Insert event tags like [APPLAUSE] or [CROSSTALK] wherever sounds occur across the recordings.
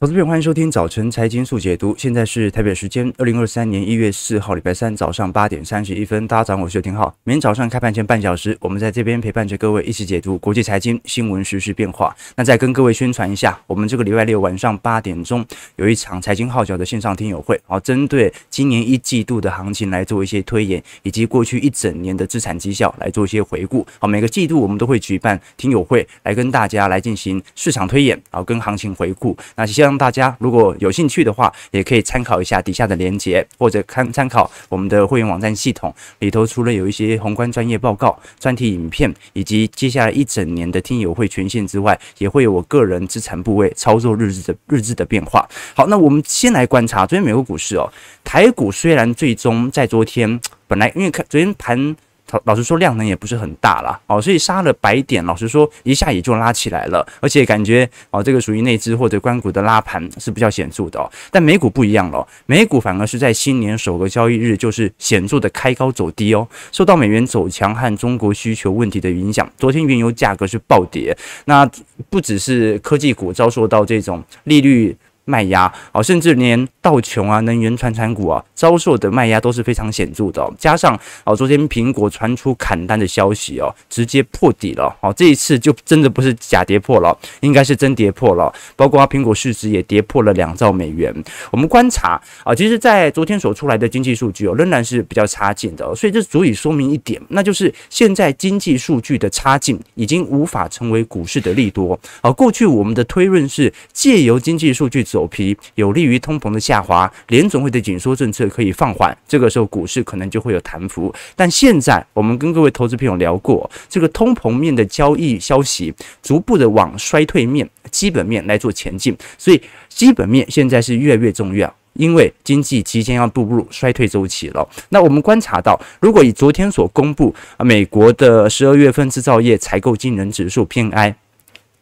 投资朋友，欢迎收听早晨财经速解读。现在是台北时间二零二三年一月四号，礼拜三早上八点三十一分。大家早上好，我是刘廷浩。每天早上开盘前半小时，我们在这边陪伴着各位一起解读国际财经新闻、时事变化。那再跟各位宣传一下，我们这个礼拜六晚上八点钟有一场财经号角的线上听友会，好，针对今年一季度的行情来做一些推演，以及过去一整年的资产绩效来做一些回顾。好，每个季度我们都会举办听友会，来跟大家来进行市场推演，好，跟行情回顾。那接下来望大家如果有兴趣的话，也可以参考一下底下的连接，或者看参考我们的会员网站系统里头，除了有一些宏观专业报告、专题影片，以及接下来一整年的听友会权限之外，也会有我个人资产部位操作日志的日志的变化。好，那我们先来观察昨天美国股市哦，台股虽然最终在昨天 [TSK] 本来因为看昨天盘。老实说，量能也不是很大啦，哦，所以杀了白点，老实说，一下也就拉起来了，而且感觉哦，这个属于内资或者官股的拉盘是比较显著的哦。但美股不一样了，美股反而是在新年首个交易日就是显著的开高走低哦，受到美元走强和中国需求问题的影响，昨天原油价格是暴跌，那不只是科技股遭受到这种利率。卖压哦，甚至连道琼啊、能源、传产股啊，遭受的卖压都是非常显著的。加上哦，昨天苹果传出砍单的消息哦，直接破底了哦。这一次就真的不是假跌破了，应该是真跌破了。包括苹果市值也跌破了两兆美元。我们观察啊，其实，在昨天所出来的经济数据哦，仍然是比较差劲的。所以这足以说明一点，那就是现在经济数据的差劲已经无法成为股市的利多。而过去我们的推论是借由经济数据走皮有利于通膨的下下滑，联总会的紧缩政策可以放缓，这个时候股市可能就会有弹幅。但现在我们跟各位投资朋友聊过，这个通膨面的交易消息逐步的往衰退面、基本面来做前进，所以基本面现在是越来越重要，因为经济即将要步入衰退周期了。那我们观察到，如果以昨天所公布，美国的十二月份制造业采购经理指数 PMI。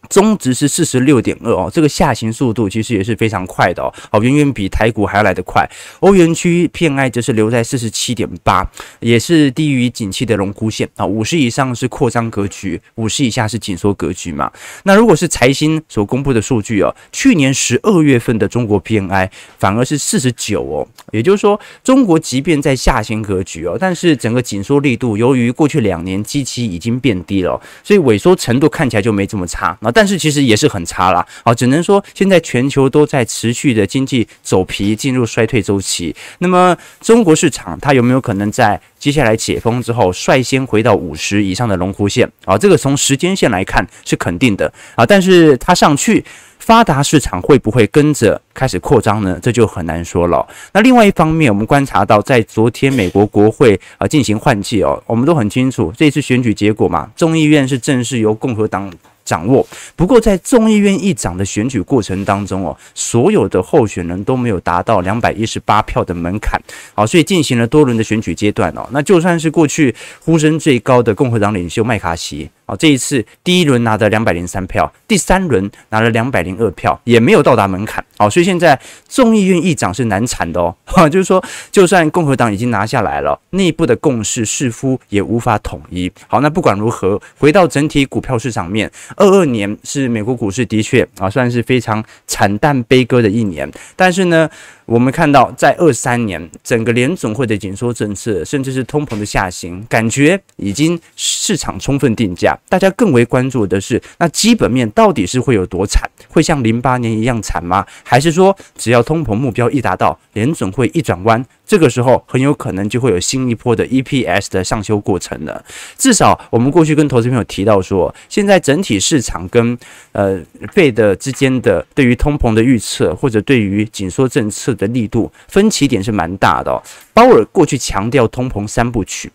中值是四十六点二哦，这个下行速度其实也是非常快的哦，好，远远比台股还要来得快。欧元区 PMI 则是留在四十七点八，也是低于景气的荣枯线啊，五十以上是扩张格局，五十以下是紧缩格局嘛。那如果是财新所公布的数据哦，去年十二月份的中国 PMI 反而是四十九哦，也就是说，中国即便在下行格局哦，但是整个紧缩力度由于过去两年基期已经变低了，所以萎缩程度看起来就没这么差。那但是其实也是很差啦，啊，只能说现在全球都在持续的经济走皮，进入衰退周期。那么中国市场它有没有可能在接下来解封之后率先回到五十以上的荣枯线？啊，这个从时间线来看是肯定的啊，但是它上去，发达市场会不会跟着开始扩张呢？这就很难说了。那另外一方面，我们观察到在昨天美国国会啊进行换届哦，我们都很清楚这次选举结果嘛，众议院是正式由共和党。掌握。不过，在众议院议长的选举过程当中哦，所有的候选人都没有达到两百一十八票的门槛，好，所以进行了多轮的选举阶段哦。那就算是过去呼声最高的共和党领袖麦卡锡。哦，这一次第一轮拿的两百零三票，第三轮拿了两百零二票，也没有到达门槛。哦，所以现在众议院议长是难产的哦。[LAUGHS] 哈，就是说，就算共和党已经拿下来了，内部的共识似乎也无法统一。好，那不管如何，回到整体股票市场面，二二年是美国股市的确啊，算是非常惨淡悲歌的一年。但是呢，我们看到在二三年，整个联总会的紧缩政策，甚至是通膨的下行，感觉已经市场充分定价。大家更为关注的是，那基本面到底是会有多惨？会像零八年一样惨吗？还是说，只要通膨目标一达到，联总会一转弯，这个时候很有可能就会有新一波的 EPS 的上修过程了？至少我们过去跟投资朋友提到说，现在整体市场跟呃费的之间的对于通膨的预测，或者对于紧缩政策的力度分歧点是蛮大的哦。鲍尔过去强调通膨三部曲，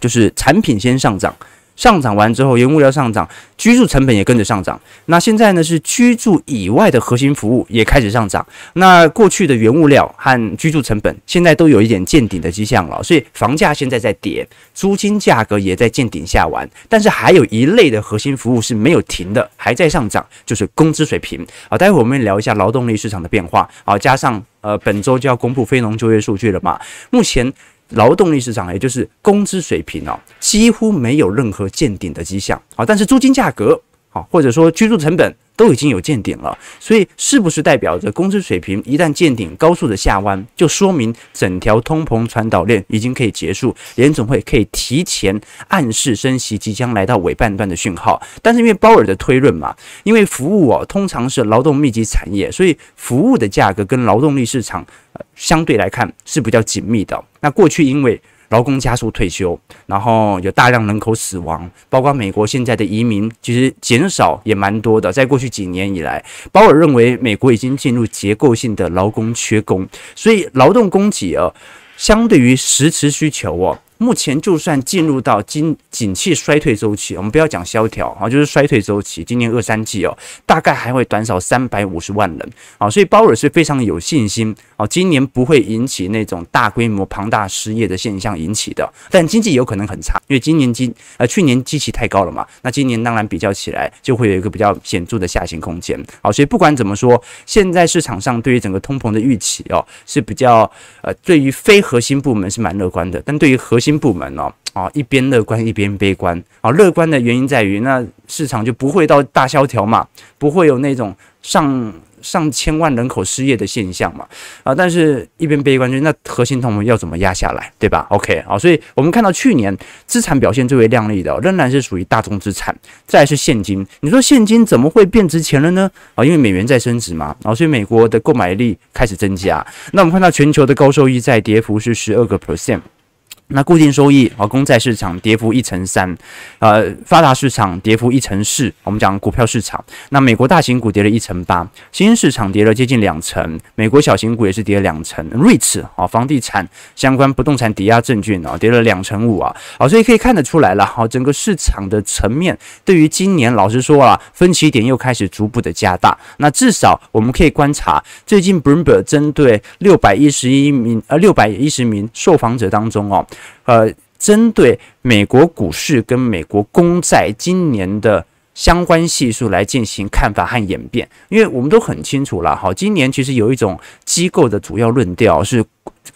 就是产品先上涨。上涨完之后，原物料上涨，居住成本也跟着上涨。那现在呢，是居住以外的核心服务也开始上涨。那过去的原物料和居住成本现在都有一点见顶的迹象了，所以房价现在在跌，租金价格也在见顶下完。但是还有一类的核心服务是没有停的，还在上涨，就是工资水平。好，待会我们聊一下劳动力市场的变化。好，加上呃，本周就要公布非农就业数据了嘛，目前。劳动力市场，也就是工资水平哦，几乎没有任何见顶的迹象啊。但是租金价格啊，或者说居住成本都已经有见顶了，所以是不是代表着工资水平一旦见顶，高速的下弯，就说明整条通膨传导链已经可以结束，联总会可以提前暗示升息即将来到尾半段的讯号？但是因为鲍尔的推论嘛，因为服务哦通常是劳动密集产业，所以服务的价格跟劳动力市场呃相对来看是比较紧密的。那过去因为劳工加速退休，然后有大量人口死亡，包括美国现在的移民其实减少也蛮多的。在过去几年以来，保尔认为美国已经进入结构性的劳工缺工，所以劳动供给啊，相对于实质需求哦。目前就算进入到经景气衰退周期，我们不要讲萧条啊，就是衰退周期。今年二三季哦，大概还会短少三百五十万人啊，所以鲍尔是非常有信心啊，今年不会引起那种大规模庞大失业的现象引起的，但经济有可能很差，因为今年基呃去年基期太高了嘛，那今年当然比较起来就会有一个比较显著的下行空间。好，所以不管怎么说，现在市场上对于整个通膨的预期哦是比较呃，对于非核心部门是蛮乐观的，但对于核心部门哦，啊，一边乐观一边悲观啊。乐观的原因在于，那市场就不会到大萧条嘛，不会有那种上上千万人口失业的现象嘛。啊，但是一边悲观，就是那核心通膨要怎么压下来，对吧？OK，啊，所以我们看到去年资产表现最为亮丽的，仍然是属于大宗资产，再是现金。你说现金怎么会变值钱了呢？啊，因为美元在升值嘛，啊，所以美国的购买力开始增加。那我们看到全球的高收益债跌幅是十二个 percent。那固定收益啊，公债市场跌幅一成三，呃，发达市场跌幅一成四。我们讲股票市场，那美国大型股跌了一成八，新兴市场跌了接近两成，美国小型股也是跌了两成。REITs 啊，房地产相关不动产抵押证券啊，跌了两成五啊，好，所以可以看得出来了，好，整个市场的层面对于今年，老实说啊，分歧点又开始逐步的加大。那至少我们可以观察，最近 Bloomberg 针对六百一十一名呃六百一十名受访者当中哦。呃，针对美国股市跟美国公债今年的相关系数来进行看法和演变，因为我们都很清楚了，哈，今年其实有一种机构的主要论调是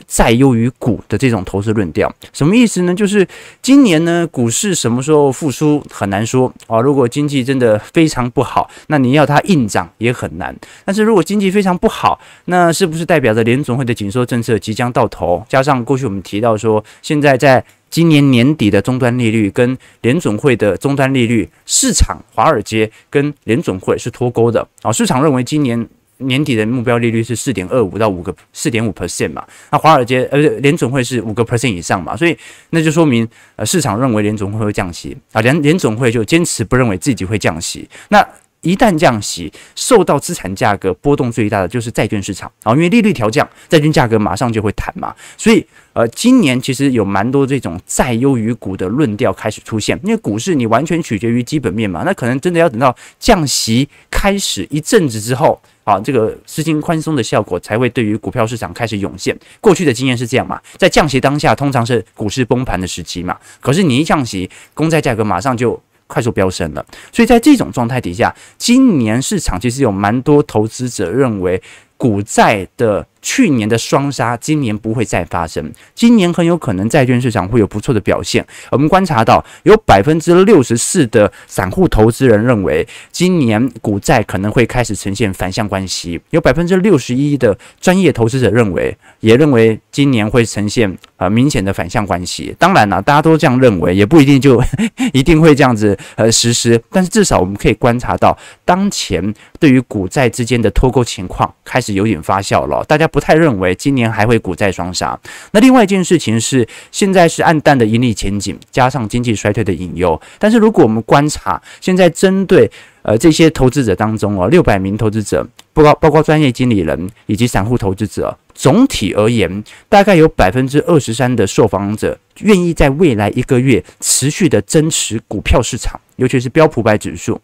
债优于股的这种投资论调，什么意思呢？就是今年呢，股市什么时候复苏很难说啊。如果经济真的非常不好，那你要它硬涨也很难。但是如果经济非常不好，那是不是代表着联总会的紧缩政策即将到头？加上过去我们提到说，现在在今年年底的终端利率跟联总会的终端利率，市场华尔街跟联总会是脱钩的啊。市场认为今年年底的目标利率是四点二五到五个四点五 percent 嘛，那华尔街呃联总会是五个 percent 以上嘛，所以那就说明呃市场认为联总会会降息。啊，联联总会就坚持不认为自己会降息，那。一旦降息，受到资产价格波动最大的就是债券市场。啊，因为利率调降，债券价格马上就会弹嘛。所以，呃，今年其实有蛮多这种债优于股的论调开始出现，因为股市你完全取决于基本面嘛，那可能真的要等到降息开始一阵子之后啊，这个资金宽松的效果才会对于股票市场开始涌现。过去的经验是这样嘛，在降息当下，通常是股市崩盘的时期嘛。可是你一降息，公债价格马上就。快速飙升了，所以在这种状态底下，今年市场其实有蛮多投资者认为股债的。去年的双杀，今年不会再发生。今年很有可能债券市场会有不错的表现。我们观察到，有百分之六十四的散户投资人认为，今年股债可能会开始呈现反向关系。有百分之六十一的专业投资者认为，也认为今年会呈现呃明显的反向关系。当然了，大家都这样认为，也不一定就 [LAUGHS] 一定会这样子呃实施。但是至少我们可以观察到，当前对于股债之间的脱钩情况开始有点发酵了。大家不。太认为今年还会股债双杀。那另外一件事情是，现在是暗淡的盈利前景，加上经济衰退的隐忧。但是如果我们观察现在针对呃这些投资者当中哦，六百名投资者，包括包括专业经理人以及散户投资者，总体而言，大概有百分之二十三的受访者愿意在未来一个月持续的增持股票市场，尤其是标普百指数。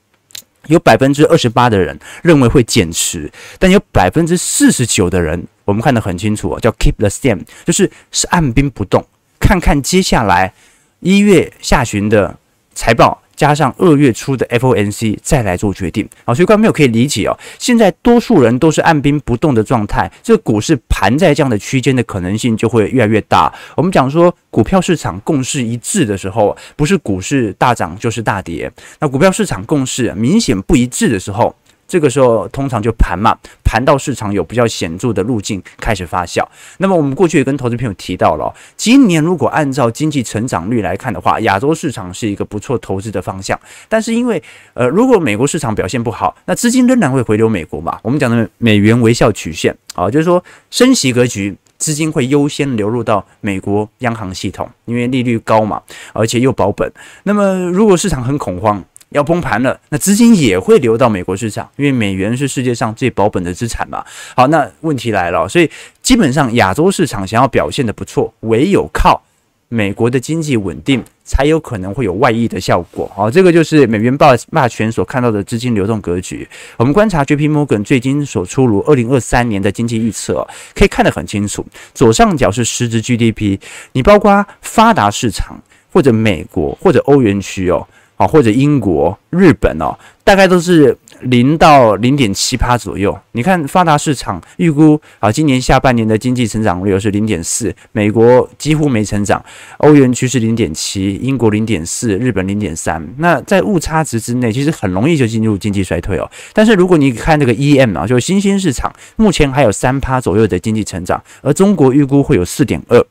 有百分之二十八的人认为会减持，但有百分之四十九的人，我们看得很清楚哦，叫 keep the same，就是是按兵不动，看看接下来一月下旬的财报。加上二月初的 FOMC 再来做决定啊，所以观众朋友可以理解哦。现在多数人都是按兵不动的状态，这股市盘在这样的区间的可能性就会越来越大。我们讲说股票市场共识一致的时候，不是股市大涨就是大跌。那股票市场共识明显不一致的时候，这个时候通常就盘嘛，盘到市场有比较显著的路径开始发酵。那么我们过去也跟投资朋友提到了，今年如果按照经济成长率来看的话，亚洲市场是一个不错投资的方向。但是因为呃，如果美国市场表现不好，那资金仍然会回流美国嘛。我们讲的美元微笑曲线啊，就是说升息格局，资金会优先流入到美国央行系统，因为利率高嘛，而且又保本。那么如果市场很恐慌，要崩盘了，那资金也会流到美国市场，因为美元是世界上最保本的资产嘛。好，那问题来了，所以基本上亚洲市场想要表现得不错，唯有靠美国的经济稳定，才有可能会有外溢的效果。好，这个就是美元霸霸权所看到的资金流动格局。我们观察 JP Morgan 最近所出炉二零二三年的经济预测，可以看得很清楚。左上角是实质 GDP，你包括发达市场或者美国或者欧元区哦。或者英国、日本哦，大概都是零到零点七趴左右。你看发达市场预估啊，今年下半年的经济成长率是零点四，美国几乎没成长，欧元区是零点七，英国零点四，日本零点三。那在误差值之内，其实很容易就进入经济衰退哦。但是如果你看这个 EM 啊，就是新兴市场，目前还有三趴左右的经济成长，而中国预估会有四点二。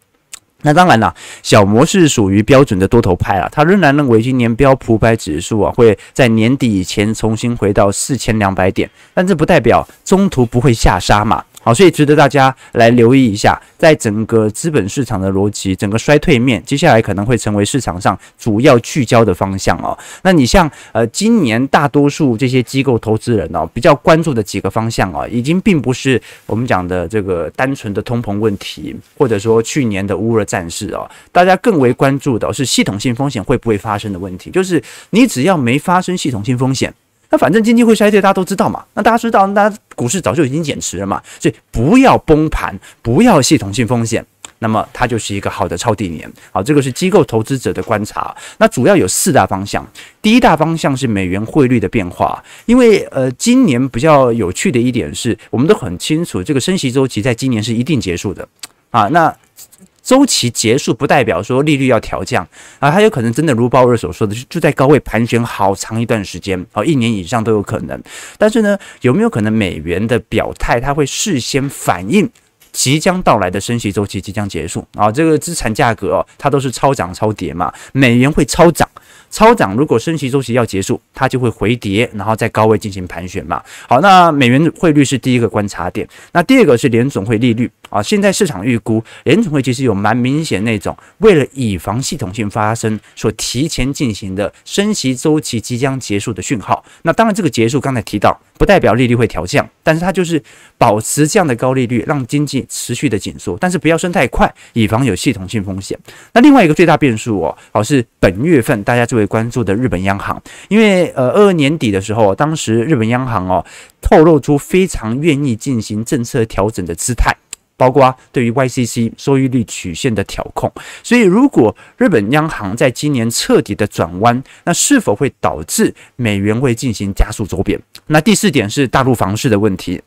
那当然了，小摩是属于标准的多头派啊，他仍然认为今年标普百指数啊会在年底以前重新回到四千两百点，但这不代表中途不会下杀嘛。好，所以值得大家来留意一下，在整个资本市场的逻辑，整个衰退面，接下来可能会成为市场上主要聚焦的方向哦。那你像呃，今年大多数这些机构投资人哦，比较关注的几个方向啊，已经并不是我们讲的这个单纯的通膨问题，或者说去年的乌俄战事哦，大家更为关注的是系统性风险会不会发生的问题，就是你只要没发生系统性风险。那反正经济会衰退，大家都知道嘛。那大家知道，那股市早就已经减持了嘛。所以不要崩盘，不要系统性风险，那么它就是一个好的抄底年。好，这个是机构投资者的观察。那主要有四大方向。第一大方向是美元汇率的变化，因为呃，今年比较有趣的一点是，我们都很清楚，这个升息周期在今年是一定结束的啊。那周期结束不代表说利率要调降啊，它有可能真的如鲍威尔所说的，就在高位盘旋好长一段时间啊，一年以上都有可能。但是呢，有没有可能美元的表态，它会事先反映即将到来的升息周期即将结束啊？这个资产价格，它都是超涨超跌嘛，美元会超涨。超涨，如果升息周期要结束，它就会回跌，然后在高位进行盘旋嘛。好，那美元汇率是第一个观察点。那第二个是联总会利率啊。现在市场预估联储会其实有蛮明显那种为了以防系统性发生，所提前进行的升息周期即将结束的讯号。那当然，这个结束刚才提到，不代表利率会调降，但是它就是保持这样的高利率，让经济持续的紧缩，但是不要升太快，以防有系统性风险。那另外一个最大变数哦，好是本月份大家最为关注的日本央行，因为呃二二年底的时候，当时日本央行哦透露出非常愿意进行政策调整的姿态，包括对于 YCC 收益率曲线的调控。所以如果日本央行在今年彻底的转弯，那是否会导致美元会进行加速走贬？那第四点是大陆房市的问题。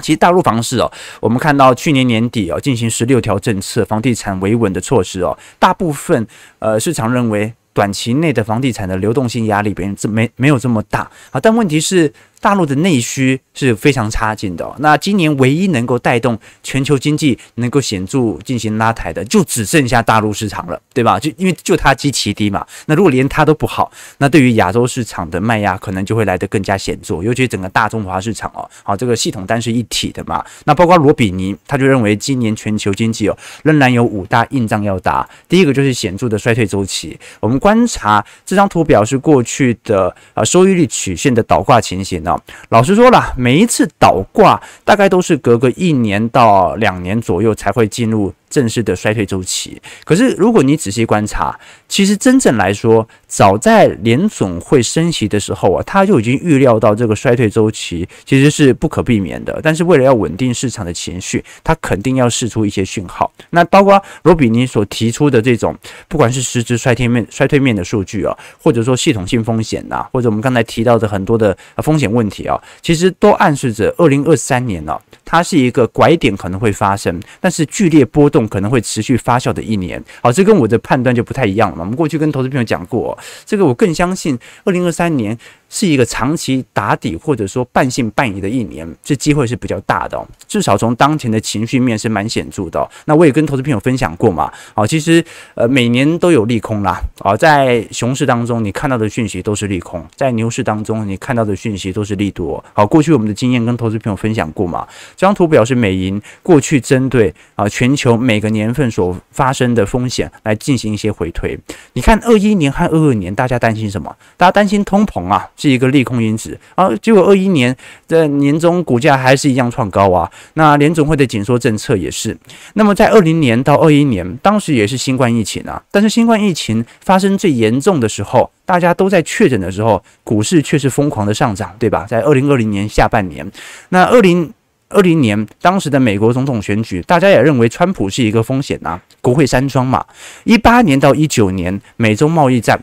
其实大陆房市哦，我们看到去年年底哦进行十六条政策，房地产维稳的措施哦，大部分呃市场认为。短期内的房地产的流动性压力，别人这没没有这么大啊，但问题是。大陆的内需是非常差劲的哦。那今年唯一能够带动全球经济能够显著进行拉抬的，就只剩下大陆市场了，对吧？就因为就它基期低嘛。那如果连它都不好，那对于亚洲市场的卖压可能就会来得更加显著。尤其整个大中华市场哦，好，这个系统单是一体的嘛。那包括罗比尼，他就认为今年全球经济哦仍然有五大硬仗要打。第一个就是显著的衰退周期。我们观察这张图表是过去的啊收益率曲线的倒挂情形呢。老实说了，每一次倒挂大概都是隔个一年到两年左右才会进入。正式的衰退周期，可是如果你仔细观察，其实真正来说，早在联总会升息的时候啊，他就已经预料到这个衰退周期其实是不可避免的。但是为了要稳定市场的情绪，他肯定要释出一些讯号。那包括罗比尼所提出的这种，不管是实质衰退面、衰退面的数据啊，或者说系统性风险呐，或者我们刚才提到的很多的风险问题啊，其实都暗示着二零二三年呢，它是一个拐点可能会发生，但是剧烈波动。可能会持续发酵的一年，好，这跟我的判断就不太一样了嘛。我们过去跟投资朋友讲过，这个我更相信，二零二三年是一个长期打底或者说半信半疑的一年，这机会是比较大的哦。至少从当前的情绪面是蛮显著的。那我也跟投资朋友分享过嘛，好，其实呃每年都有利空啦啊，在熊市当中你看到的讯息都是利空，在牛市当中你看到的讯息都是利多。好，过去我们的经验跟投资朋友分享过嘛，这张图表示美银过去针对啊全球每个年份所发生的风险来进行一些回推。你看二一年和二二年，大家担心什么？大家担心通膨啊，是一个利空因子啊。结果二一年的年终股价还是一样创高啊。那联总会的紧缩政策也是。那么在二零年到二一年，当时也是新冠疫情啊。但是新冠疫情发生最严重的时候，大家都在确诊的时候，股市却是疯狂的上涨，对吧？在二零二零年下半年，那二零二零年当时的美国总统选举，大家也认为川普是一个风险啊，国会山庄嘛。一八年到一九年，美中贸易战。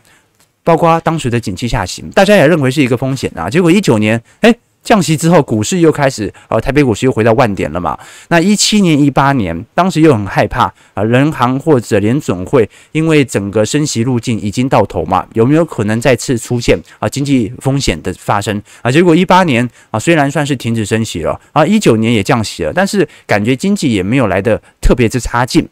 包括当时的景气下行，大家也认为是一个风险啊。结果一九年，诶，降息之后，股市又开始，呃，台北股市又回到万点了嘛。那一七年、一八年，当时又很害怕啊，人行或者联准会因为整个升息路径已经到头嘛，有没有可能再次出现啊经济风险的发生啊？结果一八年啊，虽然算是停止升息了啊，一九年也降息了，但是感觉经济也没有来得特别之差劲。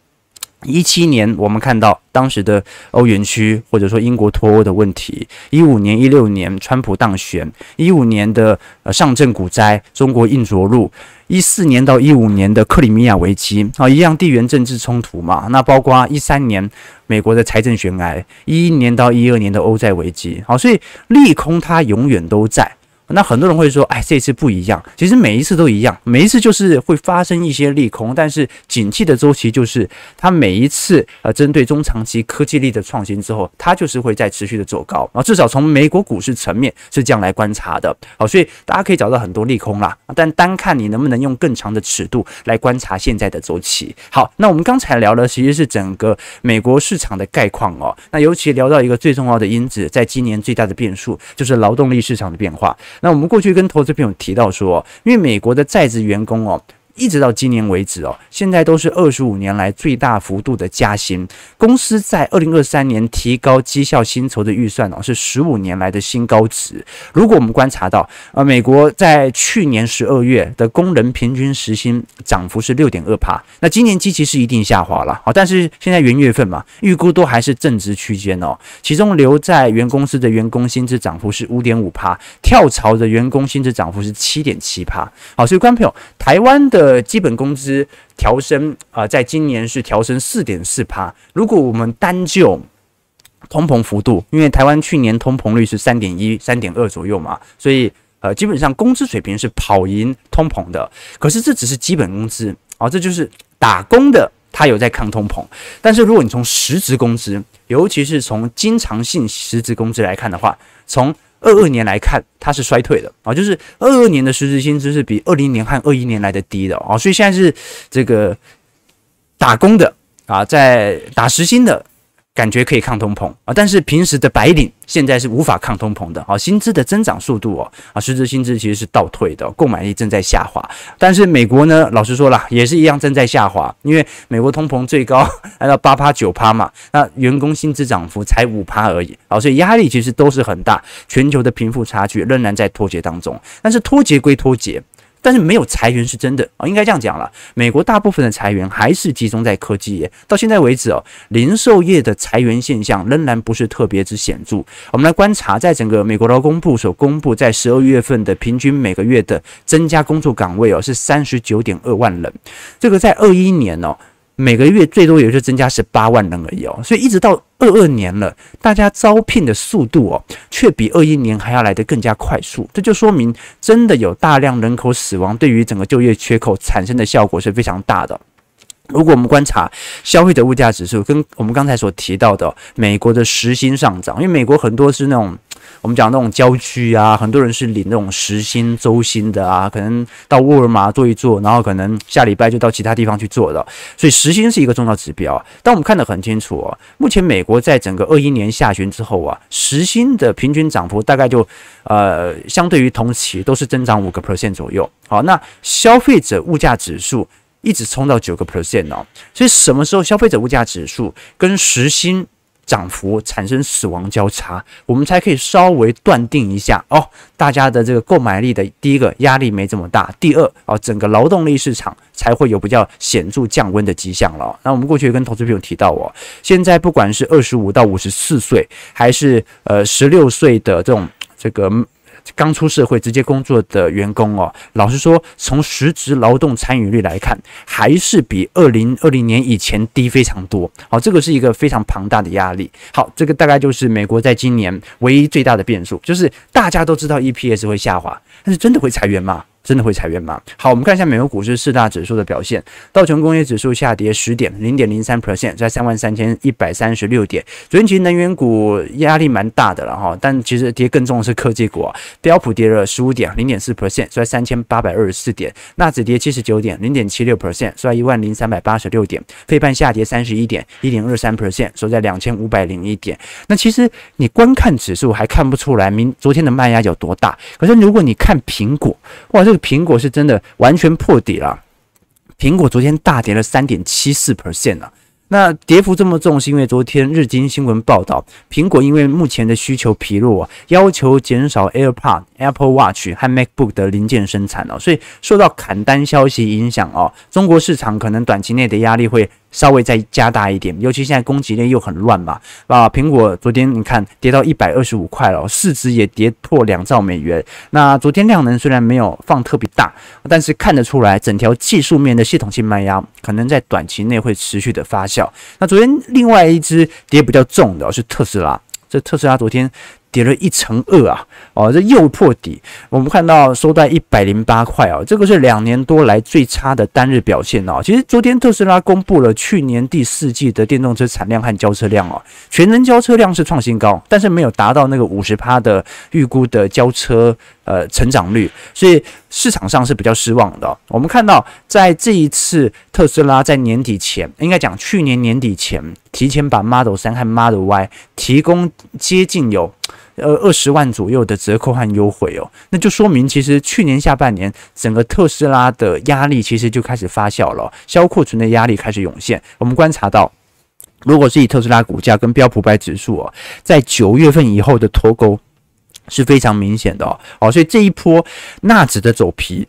一七年，我们看到当时的欧元区或者说英国脱欧的问题；一五年、一六年，川普当选；一五年的呃上证股灾，中国硬着陆；一四年到一五年的克里米亚危机啊，一样地缘政治冲突嘛。那包括一三年美国的财政悬崖，一一年到一二年的欧债危机。好，所以利空它永远都在。那很多人会说，哎，这次不一样。其实每一次都一样，每一次就是会发生一些利空，但是景气的周期就是它每一次呃针对中长期科技力的创新之后，它就是会再持续的走高。啊至少从美国股市层面是这样来观察的。好，所以大家可以找到很多利空啦，但单看你能不能用更长的尺度来观察现在的周期。好，那我们刚才聊的其实是整个美国市场的概况哦。那尤其聊到一个最重要的因子，在今年最大的变数就是劳动力市场的变化。那我们过去跟投资朋友提到说，因为美国的在职员工哦。一直到今年为止哦，现在都是二十五年来最大幅度的加薪。公司在二零二三年提高绩效薪酬的预算哦，是十五年来的新高值。如果我们观察到，呃，美国在去年十二月的工人平均时薪涨幅是六点二趴，那今年基期是一定下滑了哦。但是现在元月份嘛，预估都还是正值区间哦。其中留在原公司的员工薪资涨幅是五点五趴，跳槽的员工薪资涨幅是七点七趴。好，所以观众朋友，台湾的。呃，基本工资调升啊，在今年是调升四点四趴。如果我们单就通膨幅度，因为台湾去年通膨率是三点一、三点二左右嘛，所以呃，基本上工资水平是跑赢通膨的。可是这只是基本工资啊，这就是打工的，他有在抗通膨。但是如果你从实职工资，尤其是从经常性实职工资来看的话，从二二年来看，它是衰退的啊，就是二二年的实质薪资是比二零年和二一年来的低的啊，所以现在是这个打工的啊，在打实薪的。感觉可以抗通膨啊，但是平时的白领现在是无法抗通膨的啊，薪资的增长速度哦啊，实质薪资其实是倒退的，购买力正在下滑。但是美国呢，老实说了，也是一样正在下滑，因为美国通膨最高 [LAUGHS] 来到八趴九趴嘛，那员工薪资涨幅才五趴而已啊，所以压力其实都是很大，全球的贫富差距仍然在脱节当中。但是脱节归脱节。但是没有裁员是真的啊，应该这样讲了。美国大部分的裁员还是集中在科技业，到现在为止哦，零售业的裁员现象仍然不是特别之显著。我们来观察，在整个美国劳工部所公布在十二月份的平均每个月的增加工作岗位哦，是三十九点二万人，这个在二一年哦。每个月最多也就增加十八万人而已哦，所以一直到二二年了，大家招聘的速度哦，却比二一年还要来得更加快速。这就说明真的有大量人口死亡，对于整个就业缺口产生的效果是非常大的。如果我们观察消费者物价指数，跟我们刚才所提到的美国的时薪上涨，因为美国很多是那种。我们讲那种郊区啊，很多人是领那种时薪、周薪的啊，可能到沃尔玛做一做，然后可能下礼拜就到其他地方去做了。所以时薪是一个重要指标。但我们看得很清楚哦，目前美国在整个二一年下旬之后啊，时薪的平均涨幅大概就呃，相对于同期都是增长五个 percent 左右。好，那消费者物价指数一直冲到九个 percent 哦。所以什么时候消费者物价指数跟时薪涨幅产生死亡交叉，我们才可以稍微断定一下哦，大家的这个购买力的第一个压力没这么大，第二哦，整个劳动力市场才会有比较显著降温的迹象了。那我们过去跟投资朋友提到哦，现在不管是二十五到五十四岁，还是呃十六岁的这种这个。刚出社会直接工作的员工哦，老实说，从实职劳动参与率来看，还是比二零二零年以前低非常多。好，这个是一个非常庞大的压力。好，这个大概就是美国在今年唯一最大的变数，就是大家都知道 EPS 会下滑，但是真的会裁员吗？真的会裁员吗？好，我们看一下美国股市四大指数的表现。道琼工业指数下跌十点，零点零三 percent，在三万三千一百三十六点。昨天其实能源股压力蛮大的了哈，但其实跌更重的是科技股啊。标普跌了十五点，零点四 percent，在三千八百二十四点。纳指跌七十九点，零点七六 percent，在一万零三百八十六点。费半下跌三十一点，一点二三 percent，收在两千五百零一点。那其实你观看指数还看不出来明昨天的卖压有多大，可是如果你看苹果，哇，这个苹果是真的完全破底了，苹果昨天大跌了三点七四 percent 啊。那跌幅这么重，是因为昨天日经新闻报道，苹果因为目前的需求疲弱，要求减少 AirPod、Apple Watch 和 MacBook 的零件生产哦，所以受到砍单消息影响哦，中国市场可能短期内的压力会稍微再加大一点，尤其现在供给链又很乱嘛，啊，苹果昨天你看跌到一百二十五块了，市值也跌破两兆美元。那昨天量能虽然没有放特别大，但是看得出来整条技术面的系统性卖压可能在短期内会持续的发酵。那昨天另外一只跌比较重的是特斯拉，这特斯拉昨天。跌了一成二啊！哦，这又破底。我们看到收在一百零八块啊，这个是两年多来最差的单日表现哦。其实昨天特斯拉公布了去年第四季的电动车产量和交车量哦，全能交车量是创新高，但是没有达到那个五十趴的预估的交车呃成长率，所以市场上是比较失望的。我们看到在这一次特斯拉在年底前，应该讲去年年底前，提前把 Model 3和 Model Y 提供接近有。呃，二十万左右的折扣和优惠哦，那就说明其实去年下半年整个特斯拉的压力其实就开始发酵了，销库存的压力开始涌现。我们观察到，如果是以特斯拉股价跟标普百指数哦，在九月份以后的脱钩是非常明显的哦，哦，所以这一波纳指的走皮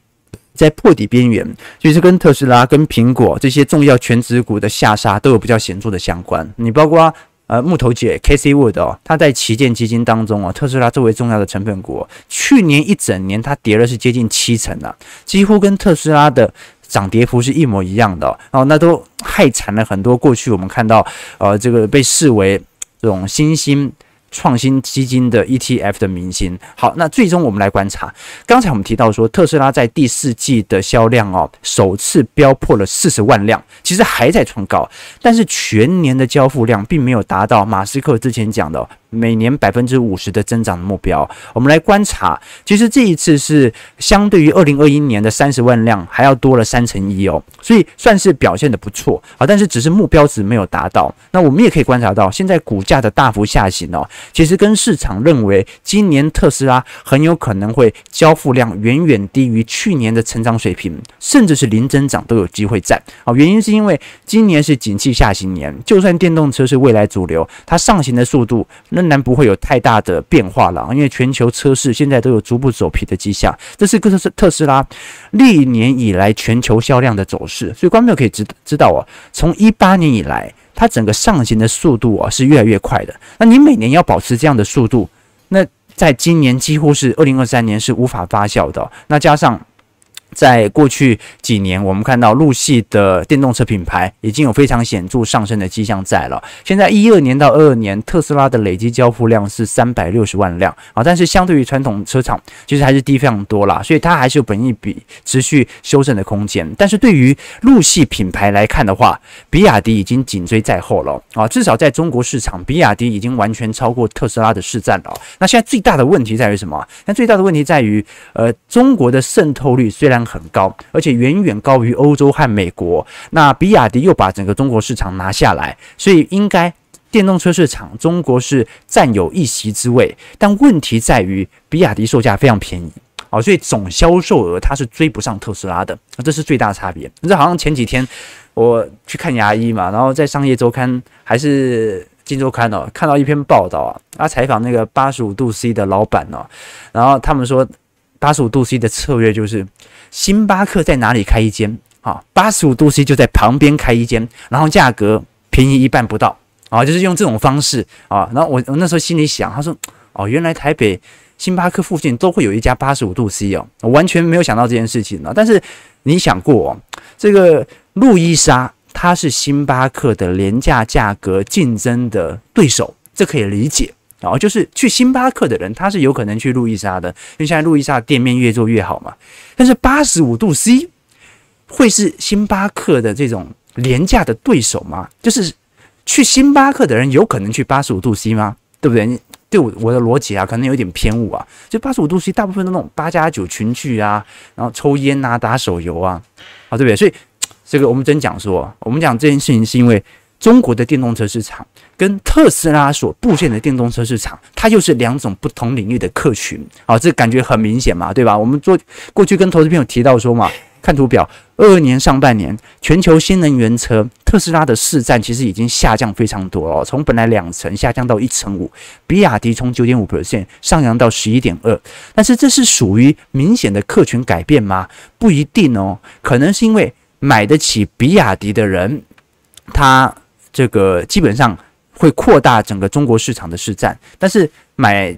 在破底边缘，其实跟特斯拉、跟苹果这些重要全职股的下杀都有比较显著的相关。你包括。呃，木头姐 K C Wood 哦，他在旗舰基金当中哦，特斯拉作为重要的成分股，去年一整年它跌了是接近七成啊，几乎跟特斯拉的涨跌幅是一模一样的哦，那都害惨了很多过去我们看到呃这个被视为这种新兴。创新基金的 ETF 的明星，好，那最终我们来观察。刚才我们提到说，特斯拉在第四季的销量哦，首次飙破了四十万辆，其实还在创高，但是全年的交付量并没有达到马斯克之前讲的。每年百分之五十的增长目标，我们来观察，其实这一次是相对于二零二一年的三十万辆还要多了三成一哦，所以算是表现得不错啊。但是只是目标值没有达到。那我们也可以观察到，现在股价的大幅下行哦，其实跟市场认为今年特斯拉很有可能会交付量远远低于去年的成长水平，甚至是零增长都有机会在啊。原因是因为今年是景气下行年，就算电动车是未来主流，它上行的速度仍然不会有太大的变化了，因为全球车市现在都有逐步走皮的迹象，这是特斯特斯拉历年以来全球销量的走势，所以观众可以知知道哦，从一八年以来，它整个上行的速度啊是越来越快的。那你每年要保持这样的速度，那在今年几乎是二零二三年是无法发酵的。那加上。在过去几年，我们看到陆系的电动车品牌已经有非常显著上升的迹象在了。现在一二年到二二年，特斯拉的累计交付量是三百六十万辆啊，但是相对于传统车厂，其实还是低非常多啦，所以它还是有本一比持续修正的空间。但是对于陆系品牌来看的话，比亚迪已经紧追在后了啊，至少在中国市场，比亚迪已经完全超过特斯拉的市占了。那现在最大的问题在于什么？那最大的问题在于，呃，中国的渗透率虽然很高，而且远远高于欧洲和美国。那比亚迪又把整个中国市场拿下来，所以应该电动车市场中国是占有一席之位。但问题在于，比亚迪售价非常便宜哦，所以总销售额它是追不上特斯拉的，这是最大差别。你知道，好像前几天我去看牙医嘛，然后在商业周刊还是金周刊哦，看到一篇报道啊，他采访那个八十五度 C 的老板哦，然后他们说八十五度 C 的策略就是星巴克在哪里开一间啊，八十五度 C 就在旁边开一间，然后价格便宜一半不到啊，就是用这种方式啊。然后我我那时候心里想，他说哦，原来台北星巴克附近都会有一家八十五度 C 哦，我完全没有想到这件事情呢。但是你想过哦，这个路易莎。它是星巴克的廉价价格竞争的对手，这可以理解啊。就是去星巴克的人，他是有可能去路易莎的，因为现在路易莎店面越做越好嘛。但是八十五度 C 会是星巴克的这种廉价的对手吗？就是去星巴克的人有可能去八十五度 C 吗？对不对？对我我的逻辑啊，可能有点偏误啊。就八十五度 C 大部分都那种八加九群聚啊，然后抽烟啊，打手游啊，啊，对不对？所以。这个我们真讲说，我们讲这件事情是因为中国的电动车市场跟特斯拉所布线的电动车市场，它又是两种不同领域的客群啊，这感觉很明显嘛，对吧？我们做过去跟投资朋友提到说嘛，看图表，二二年上半年全球新能源车特斯拉的市占其实已经下降非常多哦，从本来两成下降到一成五，比亚迪从九点五 percent 上扬到十一点二，但是这是属于明显的客群改变吗？不一定哦，可能是因为。买得起比亚迪的人，他这个基本上会扩大整个中国市场的市占，但是买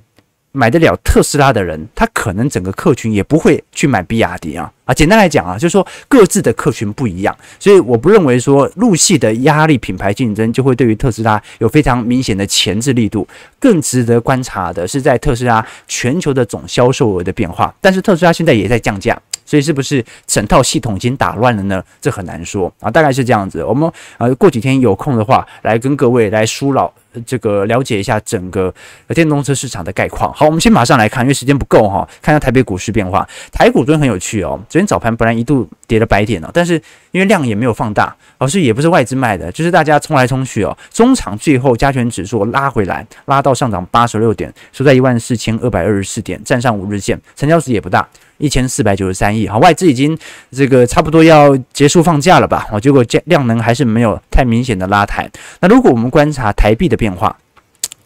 买得了特斯拉的人，他可能整个客群也不会去买比亚迪啊啊！简单来讲啊，就是说各自的客群不一样，所以我不认为说陆系的压力品牌竞争就会对于特斯拉有非常明显的前置力度。更值得观察的是在特斯拉全球的总销售额的变化，但是特斯拉现在也在降价。所以是不是整套系统已经打乱了呢？这很难说啊，大概是这样子。我们呃过几天有空的话，来跟各位来疏导这个了解一下整个电动车市场的概况。好，我们先马上来看，因为时间不够哈，看一下台北股市变化。台股昨天很有趣哦，昨天早盘本来一度跌了百点了，但是因为量也没有放大，而是也不是外资卖的，就是大家冲来冲去哦。中场最后加权指数拉回来，拉到上涨八十六点，收在一万四千二百二十四点，站上五日线，成交值也不大。一千四百九十三亿，好，外资已经这个差不多要结束放假了吧？好，结果量能还是没有太明显的拉抬。那如果我们观察台币的变化。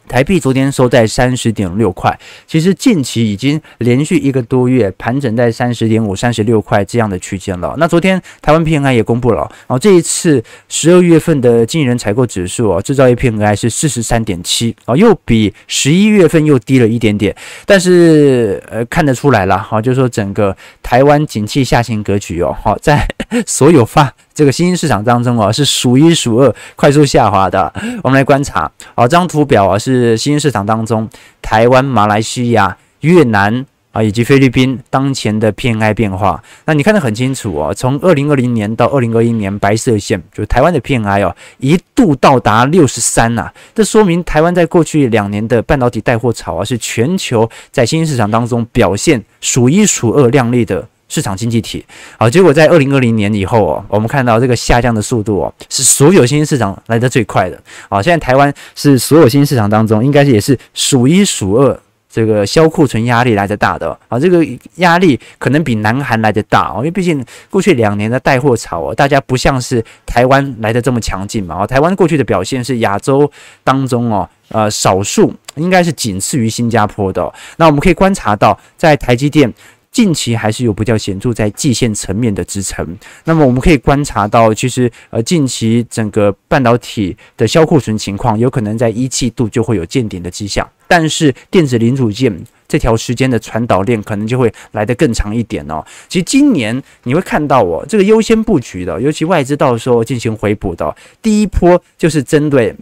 台币昨天收在三十点六块，其实近期已经连续一个多月盘整在三十点五、三十六块这样的区间了。那昨天台湾 PMI 也公布了，哦，这一次十二月份的经理人采购指数哦，制造业 PMI 是四十三点七，哦，又比十一月份又低了一点点，但是呃看得出来了，哈，就是说整个台湾景气下行格局哦，好，在 [LAUGHS] 所有发这个新兴市场当中啊，是数一数二快速下滑的。我们来观察，好，这张图表啊是新兴市场当中台湾、马来西亚、越南啊以及菲律宾当前的 PMI 变化。那你看得很清楚哦，从二零二零年到二零二一年，白色线就是台湾的 PMI 哦，一度到达六十三呐。这说明台湾在过去两年的半导体带货潮啊，是全球在新兴市场当中表现数一数二亮丽的。市场经济体，好，结果在二零二零年以后哦，我们看到这个下降的速度哦，是所有新兴市场来得最快的。好，现在台湾是所有新兴市场当中，应该是也是数一数二这个销库存压力来得大的。啊，这个压力可能比南韩来得大哦，因为毕竟过去两年的带货潮哦，大家不像是台湾来得这么强劲嘛。哦，台湾过去的表现是亚洲当中哦，呃，少数应该是仅次于新加坡的。那我们可以观察到，在台积电。近期还是有比较显著在季线层面的支撑，那么我们可以观察到，其实呃近期整个半导体的销库存情况，有可能在一季度就会有见顶的迹象，但是电子零组件这条时间的传导链可能就会来得更长一点哦。其实今年你会看到哦，这个优先布局的，尤其外资到时候进行回补的，第一波就是针对。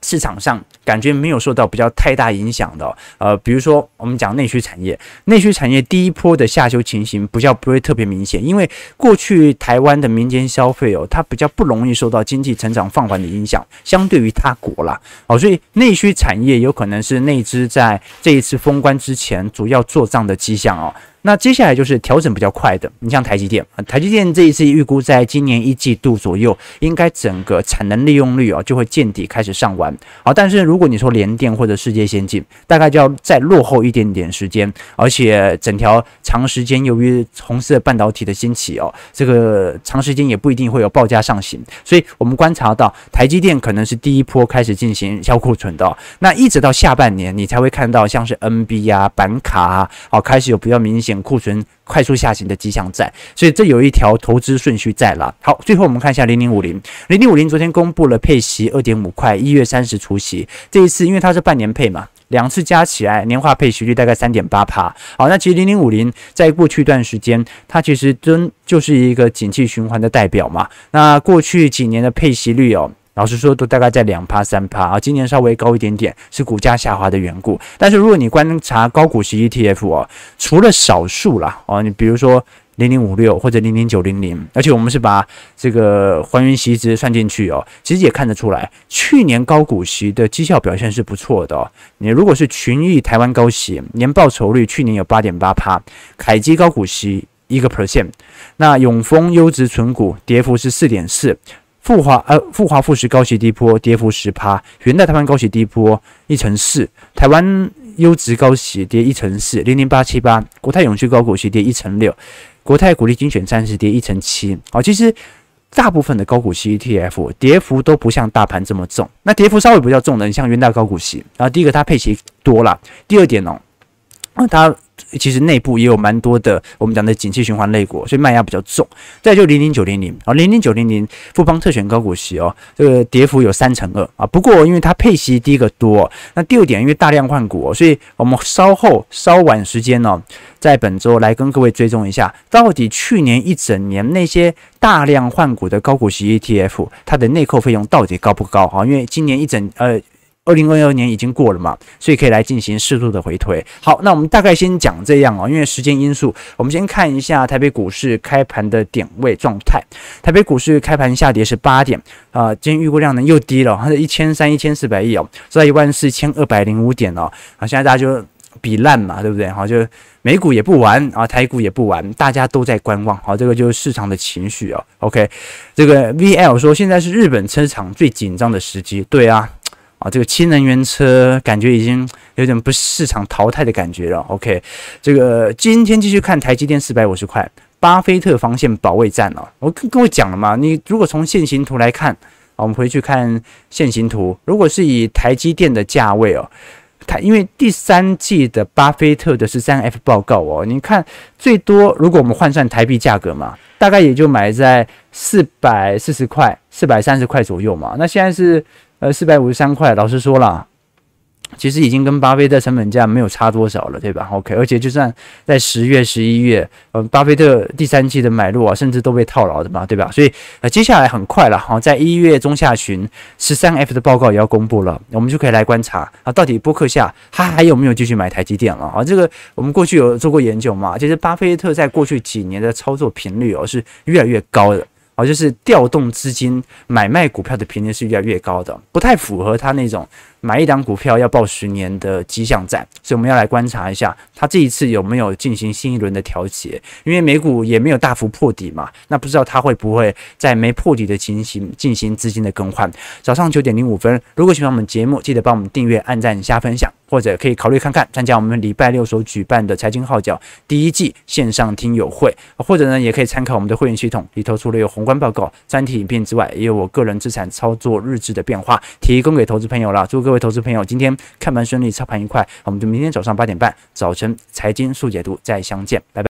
市场上感觉没有受到比较太大影响的，呃，比如说我们讲内需产业，内需产业第一波的下修情形比较不会特别明显，因为过去台湾的民间消费哦，它比较不容易受到经济成长放缓的影响，相对于他国啦，哦，所以内需产业有可能是内资在这一次封关之前主要做账的迹象哦。那接下来就是调整比较快的，你像台积电，台积电这一次预估在今年一季度左右，应该整个产能利用率啊就会见底开始上完。好，但是如果你说联电或者世界先进，大概就要再落后一点点时间，而且整条长时间由于红色半导体的兴起哦，这个长时间也不一定会有报价上行，所以我们观察到台积电可能是第一波开始进行销库存的，那一直到下半年你才会看到像是 NB 啊、板卡啊，哦开始有比较明显库存快速下行的迹象在，所以这有一条投资顺序在了。好，最后我们看一下零零五零，零零五零昨天公布了配息二点五块，一月三十除息，这一次因为它是半年配嘛。两次加起来，年化配息率大概三点八趴。好，那其实零零五零在过去一段时间，它其实真就是一个景气循环的代表嘛。那过去几年的配息率哦，老实说都大概在两趴三趴啊，今年稍微高一点点，是股价下滑的缘故。但是如果你观察高股息 ETF 哦，除了少数啦哦，你比如说。零零五六或者零零九零零，而且我们是把这个还原息值算进去哦，其实也看得出来，去年高股息的绩效表现是不错的哦。你如果是群益台湾高息，年报酬率去年有八点八趴，凯基高股息一个 percent，那永丰优质存股跌幅是四点四，富华呃富华富时高息低波跌幅十趴，元大台湾高息低波一成四，台湾优质高息跌一成四，零零八七八国泰永续高股息跌一成六。国泰股利精选三十跌一成七，好，其实大部分的高股息 ETF 跌幅都不像大盘这么重，那跌幅稍微比较重的，你像元大高股息，然后第一个它配息多了，第二点哦，它。其实内部也有蛮多的我们讲的景气循环类股，所以卖压比较重。再就零零九零零啊，零零九零零富邦特选高股息哦，这个跌幅有三成二啊。不过因为它配息第一个多，那第二点因为大量换股，所以我们稍后稍晚时间呢，在本周来跟各位追踪一下，到底去年一整年那些大量换股的高股息 ETF，它的内扣费用到底高不高啊？因为今年一整呃。二零二二年已经过了嘛，所以可以来进行适度的回推。好，那我们大概先讲这样哦，因为时间因素，我们先看一下台北股市开盘的点位状态。台北股市开盘下跌是八点啊、今天预估量能又低了，它是一千三一千四百亿哦，在一万四千二百零五点哦。啊，现在大家就比烂嘛，对不对？好，就美股也不玩啊，台股也不玩，大家都在观望。好，这个就是市场的情绪哦。OK，这个 VL 说现在是日本车厂最紧张的时机，对啊。啊，这个氢能源车感觉已经有点不市场淘汰的感觉了。OK，这个今天继续看台积电四百五十块，巴菲特防线保卫战哦。我跟各位讲了嘛，你如果从线形图来看，我们回去看线形图，如果是以台积电的价位哦，台因为第三季的巴菲特的十三 F 报告哦，你看最多如果我们换算台币价格嘛，大概也就买在四百四十块、四百三十块左右嘛。那现在是。呃，四百五十三块，老实说啦，其实已经跟巴菲特成本价没有差多少了，对吧？OK，而且就算在十月、十一月，呃，巴菲特第三季的买入啊，甚至都被套牢的嘛，对吧？所以呃，接下来很快了，好，在一月中下旬，十三 F 的报告也要公布了，我们就可以来观察啊，到底波克夏他还有没有继续买台积电了啊？这个我们过去有做过研究嘛，其实巴菲特在过去几年的操作频率哦是越来越高的。哦，就是调动资金买卖股票的频率是越来越高的，不太符合他那种。买一档股票要抱十年的迹象在，所以我们要来观察一下，它这一次有没有进行新一轮的调节？因为美股也没有大幅破底嘛，那不知道它会不会在没破底的情形进行资金的更换？早上九点零五分，如果喜欢我们节目，记得帮我们订阅、按赞、加分享，或者可以考虑看看参加我们礼拜六所举办的财经号角第一季线上听友会，或者呢，也可以参考我们的会员系统里头，除了有宏观报告、专题影片之外，也有我个人资产操作日志的变化，提供给投资朋友了。祝各位。各位投资朋友，今天看盘顺利，操盘愉快，我们就明天早上八点半早晨财经速解读再相见，拜拜。